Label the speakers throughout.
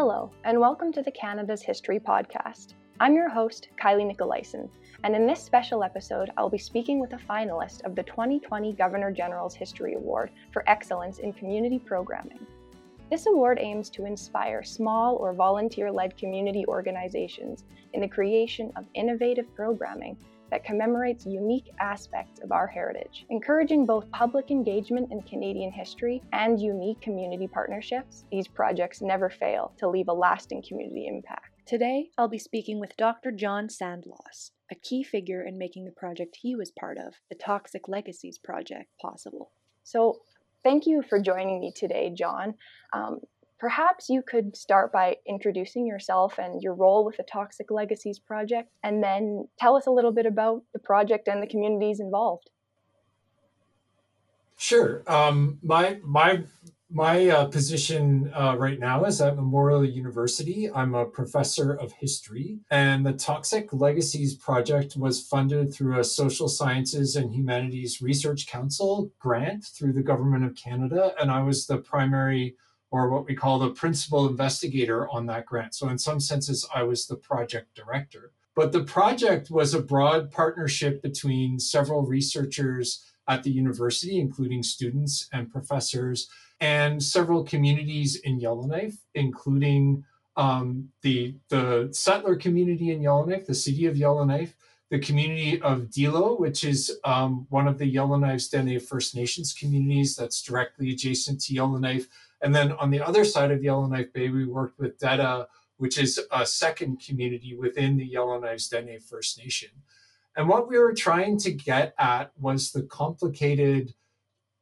Speaker 1: Hello, and welcome to the Canada's History Podcast. I'm your host, Kylie Nicolaisen, and in this special episode, I'll be speaking with a finalist of the 2020 Governor General's History Award for Excellence in Community Programming. This award aims to inspire small or volunteer led community organizations in the creation of innovative programming that commemorates unique aspects of our heritage, encouraging both public engagement in Canadian history and unique community partnerships. These projects never fail to leave a lasting community impact. Today, I'll be speaking with Dr. John Sandlos, a key figure in making the project he was part of, the Toxic Legacies Project, possible. So, thank you for joining me today, John. Um, Perhaps you could start by introducing yourself and your role with the Toxic Legacies Project, and then tell us a little bit about the project and the communities involved.
Speaker 2: Sure. Um, my my my uh, position uh, right now is at Memorial University. I'm a professor of history, and the Toxic Legacies Project was funded through a Social Sciences and Humanities Research Council grant through the Government of Canada, and I was the primary or what we call the principal investigator on that grant. So, in some senses, I was the project director. But the project was a broad partnership between several researchers at the university, including students and professors, and several communities in Yellowknife, including um, the, the settler community in Yellowknife, the city of Yellowknife, the community of Ndilo, which is um, one of the Yellowknives Dene First Nations communities that's directly adjacent to Yellowknife, and then on the other side of Yellowknife Bay, we worked with Dettah, which is a second community within the Yellowknives Dene First Nation. And what we were trying to get at was the complicated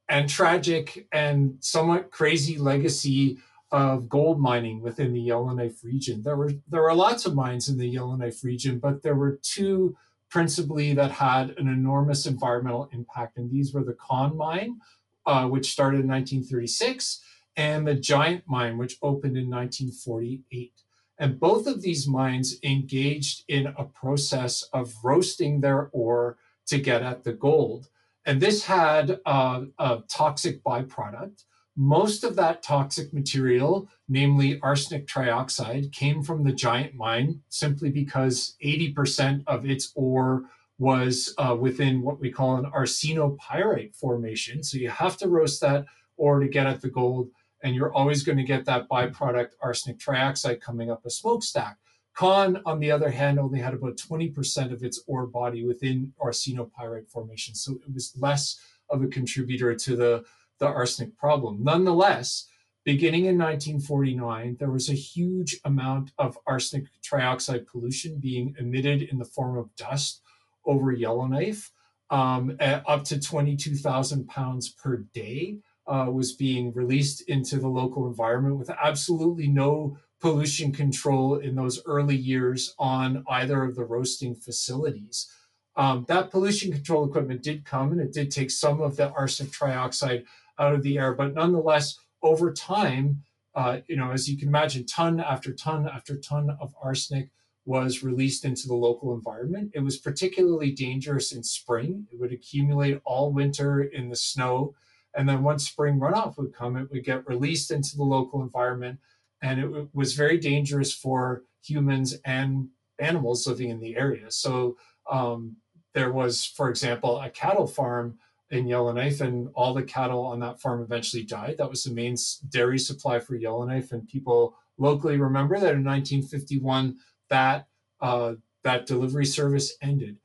Speaker 2: and tragic and somewhat crazy legacy of gold mining within the Yellowknife region. There were there were lots of mines in the Yellowknife region, but there were two principally that had an enormous environmental impact, and these were the Con mine, uh, which started in 1936, and the Giant Mine, which opened in 1948. And both of these mines engaged in a process of roasting their ore to get at the gold. And this had uh, a toxic byproduct. Most of that toxic material, namely arsenic trioxide, came from the giant mine simply because 80% of its ore was uh, within what we call an arsenopyrite formation. So you have to roast that ore to get at the gold and you're always going to get that byproduct arsenic trioxide coming up a smokestack. Con, on the other hand, only had about 20% of its ore body within arsenopyrite formation, so it was less of a contributor to the, the arsenic problem. Nonetheless, beginning in 1949, there was a huge amount of arsenic trioxide pollution being emitted in the form of dust over Yellowknife, um, up to 22,000 pounds per day uh, was being released into the local environment with absolutely no pollution control in those early years on either of the roasting facilities. Um, that pollution control equipment did come and it did take some of the arsenic trioxide out of the air, but nonetheless, over time, uh, you know, as you can imagine, ton after ton after ton of arsenic was released into the local environment. It was particularly dangerous in spring. It would accumulate all winter in the snow and then once spring runoff would come, it would get released into the local environment. And it was very dangerous for humans and animals living in the area. So um, there was, for example, a cattle farm in Yellowknife, and all the cattle on that farm eventually died. That was the main dairy supply for Yellowknife, and people locally remember that in 1951 that uh, that delivery service ended.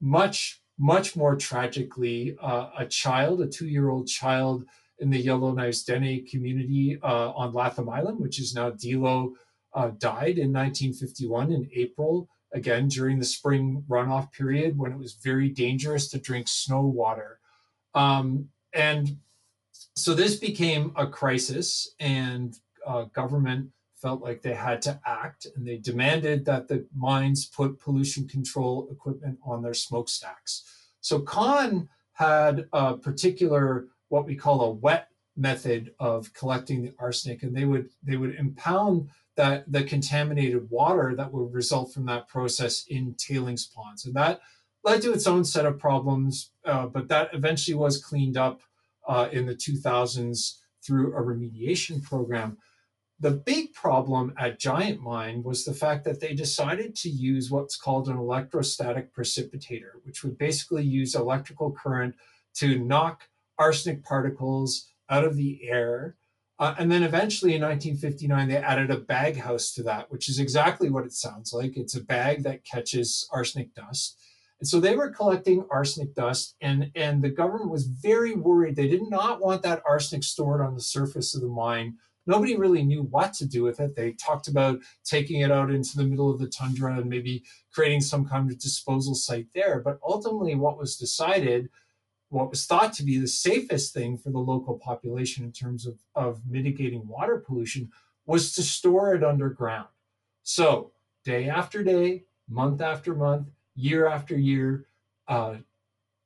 Speaker 2: Much much more tragically, uh, a child, a two year old child in the Yellowknife Dene community uh, on Latham Island, which is now Ndilo, uh, died in 1951 in April, again during the spring runoff period when it was very dangerous to drink snow water. Um, and so this became a crisis, and uh, government felt like they had to act and they demanded that the mines put pollution control equipment on their smokestacks. So Con had a particular what we call a wet method of collecting the arsenic and they would they would impound that the contaminated water that would result from that process in tailings ponds and that led to its own set of problems uh, but that eventually was cleaned up uh, in the 2000s through a remediation program The big problem at Giant Mine was the fact that they decided to use what's called an electrostatic precipitator, which would basically use electrical current to knock arsenic particles out of the air. Uh, and then eventually in 1959, they added a bag house to that, which is exactly what it sounds like. It's a bag that catches arsenic dust. And so they were collecting arsenic dust, and, and the government was very worried. They did not want that arsenic stored on the surface of the mine. Nobody really knew what to do with it. They talked about taking it out into the middle of the tundra and maybe creating some kind of disposal site there. But ultimately, what was decided what was thought to be the safest thing for the local population in terms of, of mitigating water pollution was to store it underground. So, day after day, month after month, year after year, uh,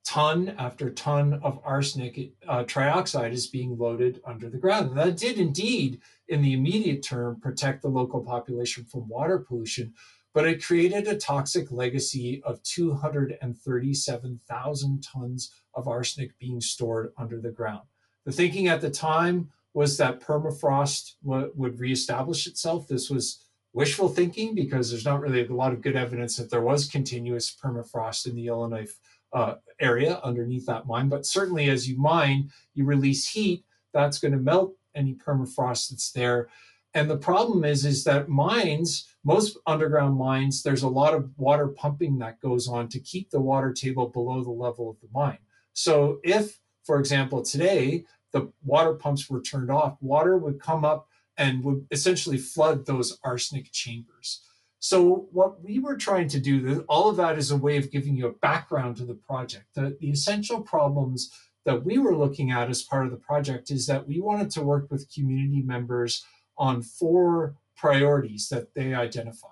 Speaker 2: ton after ton of arsenic uh, trioxide is being loaded under the ground. And that did indeed, in the immediate term, protect the local population from water pollution but it created a toxic legacy of 237,000 tons of arsenic being stored under the ground. The thinking at the time was that permafrost w- would reestablish itself. This was wishful thinking because there's not really a lot of good evidence that there was continuous permafrost in the Yellowknife uh, area underneath that mine. But certainly, as you mine, you release heat, that's going to melt any permafrost that's there. And the problem is, is that mines, most underground mines, there's a lot of water pumping that goes on to keep the water table below the level of the mine. So if, for example, today the water pumps were turned off, water would come up and would essentially flood those arsenic chambers. So what we were trying to do, all of that is a way of giving you a background to the project. The, the essential problems that we were looking at as part of the project is that we wanted to work with community members on four priorities that they identified.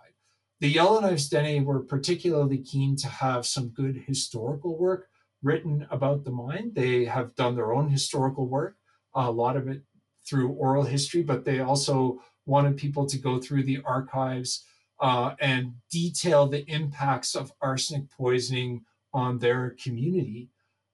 Speaker 2: The Yellowknives Dene were particularly keen to have some good historical work written about the mine. They have done their own historical work, a lot of it through oral history, but they also wanted people to go through the archives uh, and detail the impacts of arsenic poisoning on their community.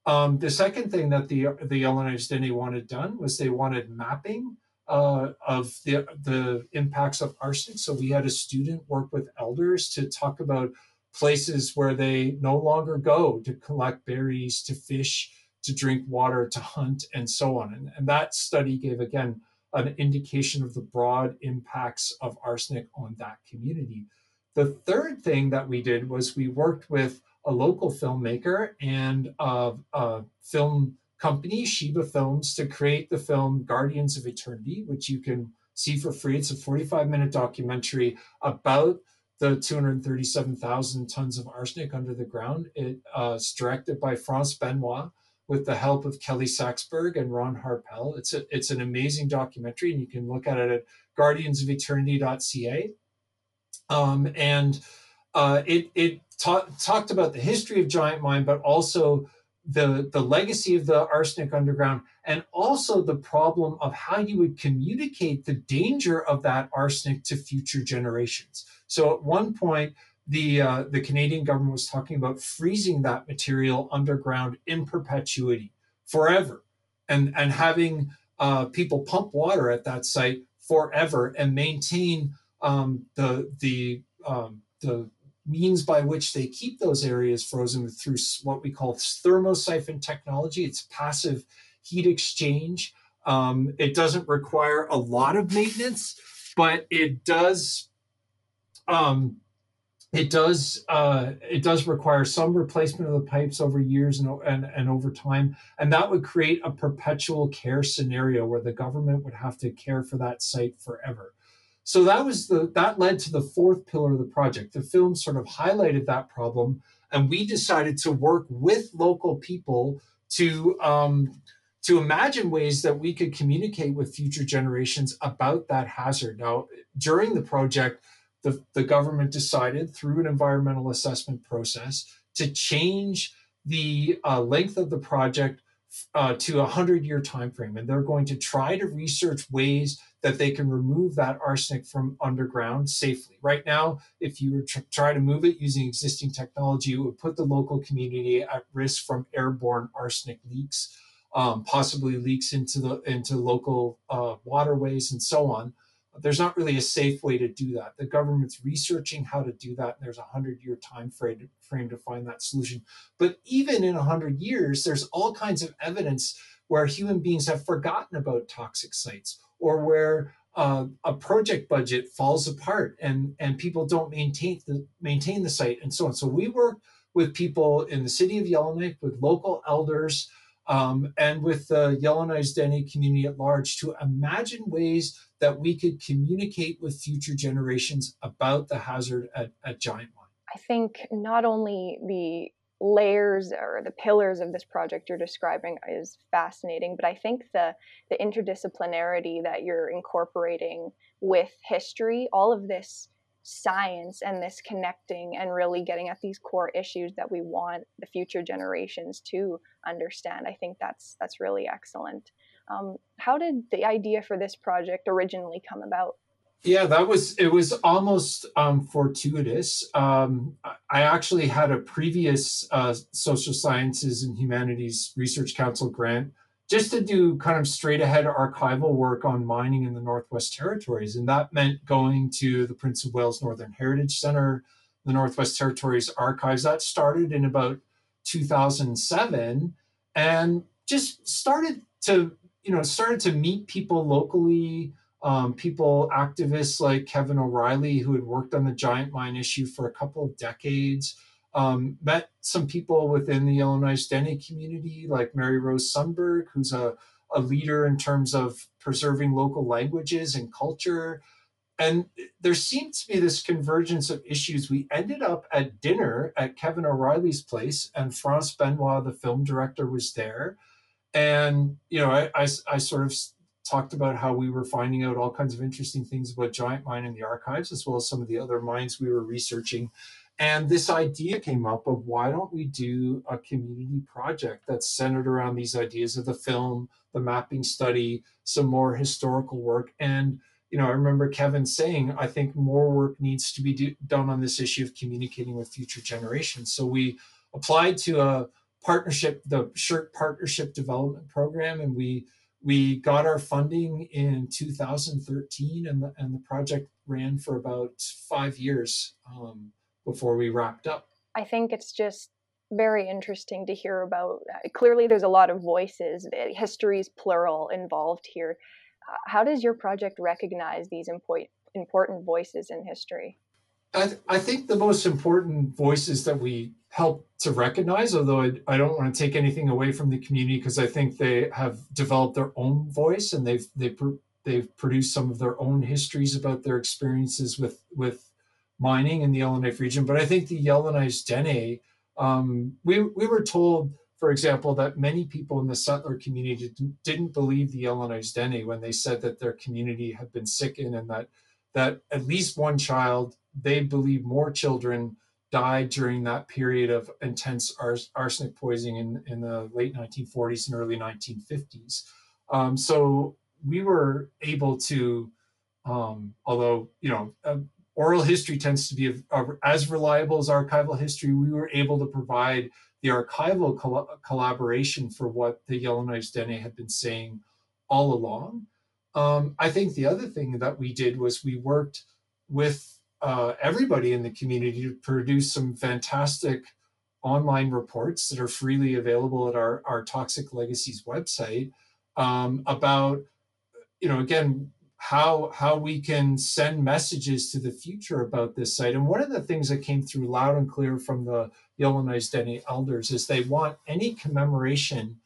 Speaker 2: Um, the second thing that the the Yellowknives Dene wanted done was they wanted mapping uh, of the, the impacts of arsenic. So we had a student work with elders to talk about places where they no longer go to collect berries, to fish, to drink water, to hunt, and so on. And, and that study gave, again, an indication of the broad impacts of arsenic on that community. The third thing that we did was we worked with a local filmmaker and a, a film company, Sheba Films, to create the film Guardians of Eternity, which you can see for free. It's a 45 minute documentary about the 237,000 tons of arsenic under the ground. It, uh, it's directed by France Benoit with the help of Kelly Saxberg and Ron Harpelle. It's, a, it's an amazing documentary, and you can look at it at guardiansofeternity.ca. Um, and uh, it, it ta- talked about the history of Giant Mine, but also the the legacy of the arsenic underground and also the problem of how you would communicate the danger of that arsenic to future generations so at one point the uh, the canadian government was talking about freezing that material underground in perpetuity forever and and having uh, people pump water at that site forever and maintain um, the the um, the means by which they keep those areas frozen through what we call thermosiphon technology. It's passive heat exchange. Um, it doesn't require a lot of maintenance, but it does. Um, it does uh, it does require some replacement of the pipes over years and, and, and over time and that would create a perpetual care scenario where the government would have to care for that site forever so that was the that led to the fourth pillar of the project. The film sort of highlighted that problem, and we decided to work with local people to um, to imagine ways that we could communicate with future generations about that hazard. Now, during the project, the, the government decided through an environmental assessment process to change the uh, length of the project uh, to a hundred year time frame, and they're going to try to research ways that they can remove that arsenic from underground safely. Right now, if you were to try to move it using existing technology, it would put the local community at risk from airborne arsenic leaks, um, possibly leaks into the into local uh, waterways and so on. There's not really a safe way to do that. The government's researching how to do that, and there's a hundred year time frame, frame to find that solution. But even in a hundred years, there's all kinds of evidence where human beings have forgotten about toxic sites or where uh, a project budget falls apart and and people don't maintain the maintain the site and so on. So we work with people in the city of Yellowknife, with local elders, um, and with the Yellowknife Dene community at large to imagine ways that we could communicate with future generations about the hazard at, at Giant Mine.
Speaker 1: I think not only the layers or the pillars of this project you're describing is fascinating but i think the the interdisciplinarity that you're incorporating with history all of this science and this connecting and really getting at these core issues that we want the future generations to understand. I think that's that's really excellent. Um, how did the idea for this project originally come about?
Speaker 2: Yeah, that was it was almost um, fortuitous. Um, I actually had a previous uh, social sciences and humanities research council grant just to do kind of straight ahead archival work on mining in the Northwest Territories, and that meant going to the Prince of Wales Northern Heritage Center, the Northwest Territories archives. That started in about 2007, and just started to you know started to meet people locally um, people, activists like Kevin O'Reilly, who had worked on the giant mine issue for a couple of decades, um, met some people within the Yellowknives Dene community, like Mary Rose Sundberg, who's a, a leader in terms of preserving local languages and culture. And there seemed to be this convergence of issues. We ended up at dinner at Kevin O'Reilly's place, and France Benoit, the film director, was there. And, you know, I, I, I sort of talked about how we were finding out all kinds of interesting things about Giant Mine in the archives, as well as some of the other mines we were researching. And this idea came up of why don't we do a community project that's centered around these ideas of the film, the mapping study, some more historical work. And, you know, I remember Kevin saying, I think more work needs to be do, done on this issue of communicating with future generations. So we applied to a partnership, the SSHRC Partnership Development Program, and we we got our funding in 2013 and the, and the project ran for about five years um, before we wrapped up.
Speaker 1: I think it's just very interesting to hear about uh, clearly there's a lot of voices histories plural involved here. How does your project recognize these important important voices in history?
Speaker 2: I, th- I think the most important voices that we help to recognize, although I, I don't want to take anything away from the community because I think they have developed their own voice and they've they they've produced some of their own histories about their experiences with with mining in the Yellowknife region. But I think the Yellowknife Dene, um, we we were told, for example, that many people in the settler community didn't, believe the Yellowknife Dene when they said that their community had been sickened and that that at least one child they believe more children died during that period of intense ars- arsenic poisoning in, in the late 1940s and early 1950s. Um, so we were able to, um, although, you know, uh, oral history tends to be a, a, as reliable as archival history, we were able to provide the archival col- collaboration for what the Yellowknife Dene had been saying all along. Um, I think the other thing that we did was we worked with uh, everybody in the community to produce some fantastic online reports that are freely available at our, our Toxic Legacies website um, about, you know, again, how how we can send messages to the future about this site. And one of the things that came through loud and clear from the Yellowknife Dene elders is they want any commemoration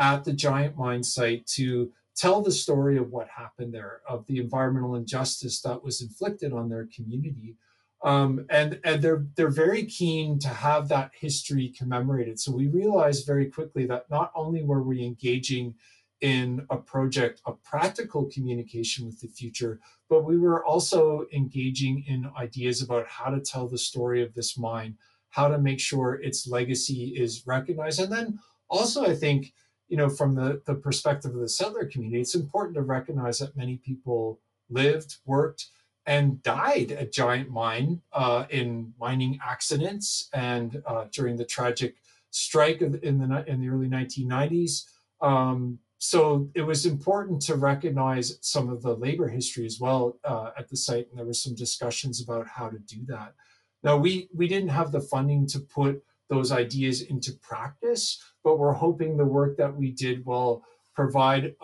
Speaker 2: at the giant mine site to tell the story of what happened there, of the environmental injustice that was inflicted on their community. Um, and and they're they're very keen to have that history commemorated. So we realized very quickly that not only were we engaging in a project of practical communication with the future, but we were also engaging in ideas about how to tell the story of this mine, how to make sure its legacy is recognized, and then also I think you know, from the, the perspective of the settler community, it's important to recognize that many people lived, worked, and died at Giant Mine uh, in mining accidents and uh, during the tragic strike in the in the early 1990s. Um, so it was important to recognize some of the labor history as well uh, at the site, and there were some discussions about how to do that. Now we we didn't have the funding to put those ideas into practice, but we're hoping the work that we did will provide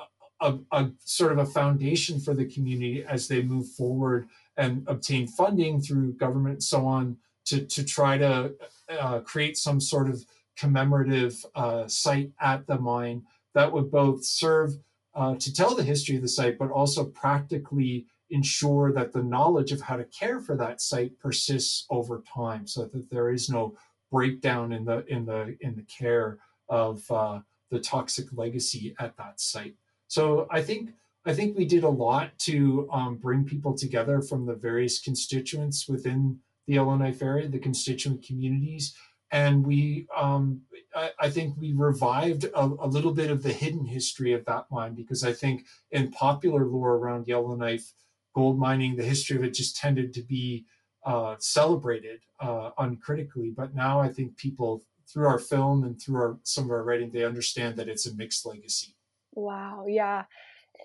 Speaker 2: a, a, a sort of a foundation for the community as they move forward and obtain funding through government and so on to, to try to uh, create some sort of commemorative uh, site at the mine that would both serve uh, to tell the history of the site, but also practically ensure that the knowledge of how to care for that site persists over time, so that there is no breakdown in the in the in the care of uh, the toxic legacy at that site. So I think I think we did a lot to um, bring people together from the various constituents within the Yellowknife area, the constituent communities, and we um, I, I, think we revived a, a, little bit of the hidden history of that mine because I think in popular lore around Yellowknife gold mining, the history of it just tended to be uh, celebrated uh, uncritically. But now I think people through our film and through our some of our writing, they understand that it's a mixed legacy.
Speaker 1: Wow, yeah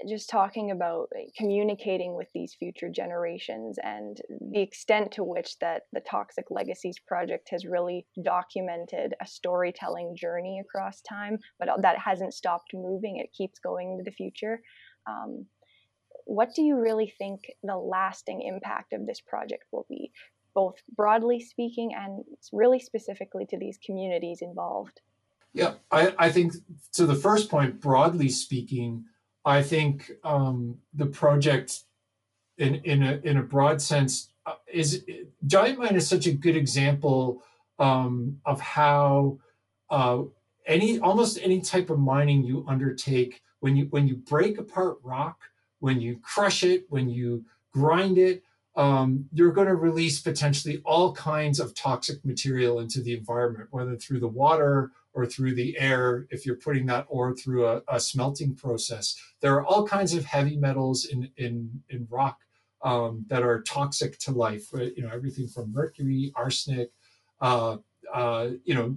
Speaker 1: just talking about communicating with these future generations and the extent to which that the toxic legacies project has really documented a storytelling journey across time but that hasn't stopped moving it keeps going into the future. Um, what do you really think the lasting impact of this project will be both broadly speaking and really specifically to these communities involved?
Speaker 2: Yeah i, I think to the first point broadly speaking I think um, the project, in in a in a broad sense, uh, is Giant Mine is such a good example um, of how uh, any almost any type of mining you undertake when you when you break apart rock, when you crush it, when you grind it, um, you're going to release potentially all kinds of toxic material into the environment, whether through the water or through the air, if you're putting that ore through a, a smelting process. There are all kinds of heavy metals in, in, in rock um, that are toxic to life, you know, everything from mercury, arsenic, uh, uh, you know,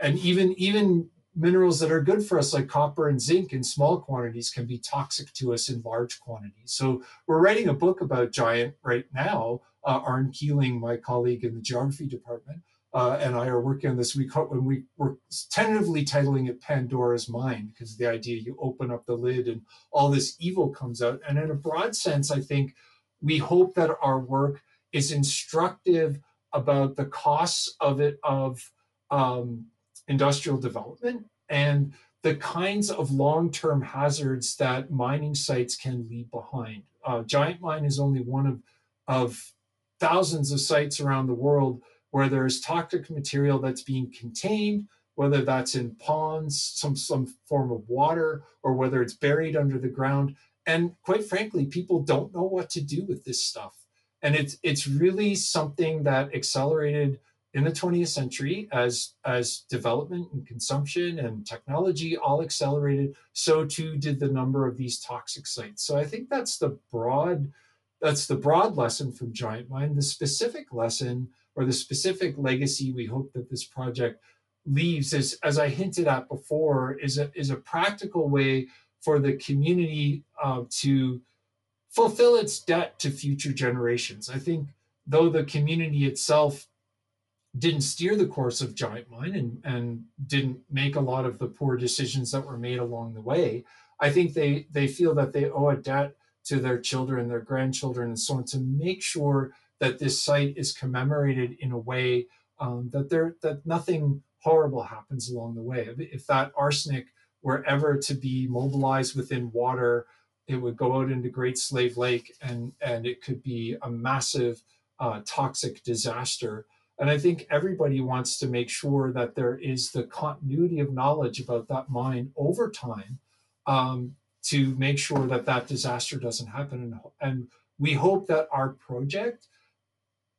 Speaker 2: and even, even minerals that are good for us, like copper and zinc in small quantities, can be toxic to us in large quantities. So we're writing a book about giant right now. Uh, Arn Keeling, my colleague in the geography department, uh, and I are working on this. We call, when we were tentatively titling it Pandora's Mine because the idea you open up the lid and all this evil comes out. And in a broad sense, I think we hope that our work is instructive about the costs of it of um, industrial development and the kinds of long-term hazards that mining sites can leave behind. Uh, Giant Mine is only one of of thousands of sites around the world where there's toxic material that's being contained, whether that's in ponds, some, some form of water, or whether it's buried under the ground. And quite frankly, people don't know what to do with this stuff. And it's it's really something that accelerated in the 20th century as as development and consumption and technology all accelerated so too did the number of these toxic sites so i think that's the broad that's the broad lesson from giant mine the specific lesson or the specific legacy we hope that this project leaves is, as I hinted at before, is a, is a practical way for the community uh, to fulfill its debt to future generations. I think though the community itself didn't steer the course of Giant Mine and, and didn't make a lot of the poor decisions that were made along the way, I think they, they feel that they owe a debt to their children, their grandchildren, and so on to make sure that this site is commemorated in a way um, that there that nothing horrible happens along the way. If that arsenic were ever to be mobilized within water, it would go out into Great Slave Lake, and and it could be a massive uh, toxic disaster. And I think everybody wants to make sure that there is the continuity of knowledge about that mine over time um, to make sure that that disaster doesn't happen. And, and we hope that our project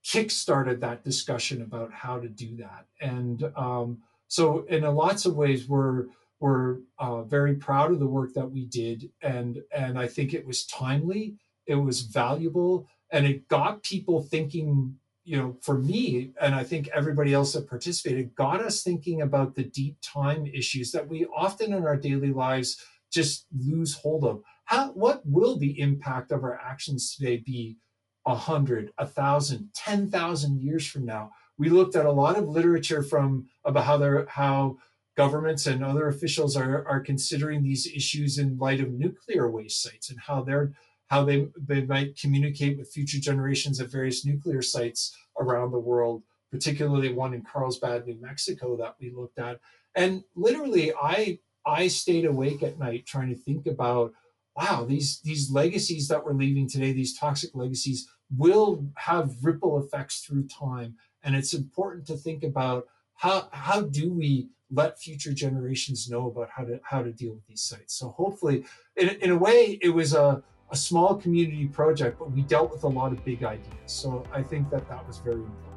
Speaker 2: kickstarted that discussion about how to do that. And um, so, in lots of ways, we're we're uh, very proud of the work that we did, and and I think it was timely, it was valuable, and it got people thinking. You know, for me, and I think everybody else that participated, got us thinking about the deep time issues that we often in our daily lives just lose hold of. How what will the impact of our actions today be a hundred, a thousand, ten thousand years from now? We looked at a lot of literature from about how they're how governments and other officials are, are considering these issues in light of nuclear waste sites and how they're how they, they might communicate with future generations at various nuclear sites around the world, particularly one in Carlsbad, New Mexico that we looked at. And literally I I stayed awake at night trying to think about wow, these these legacies that we're leaving today, these toxic legacies will have ripple effects through time. And it's important to think about how how do we let future generations know about how to how to deal with these sites. So hopefully, in, in a way, it was a, a small community project, but we dealt with a lot of big ideas. So I think that that was very important.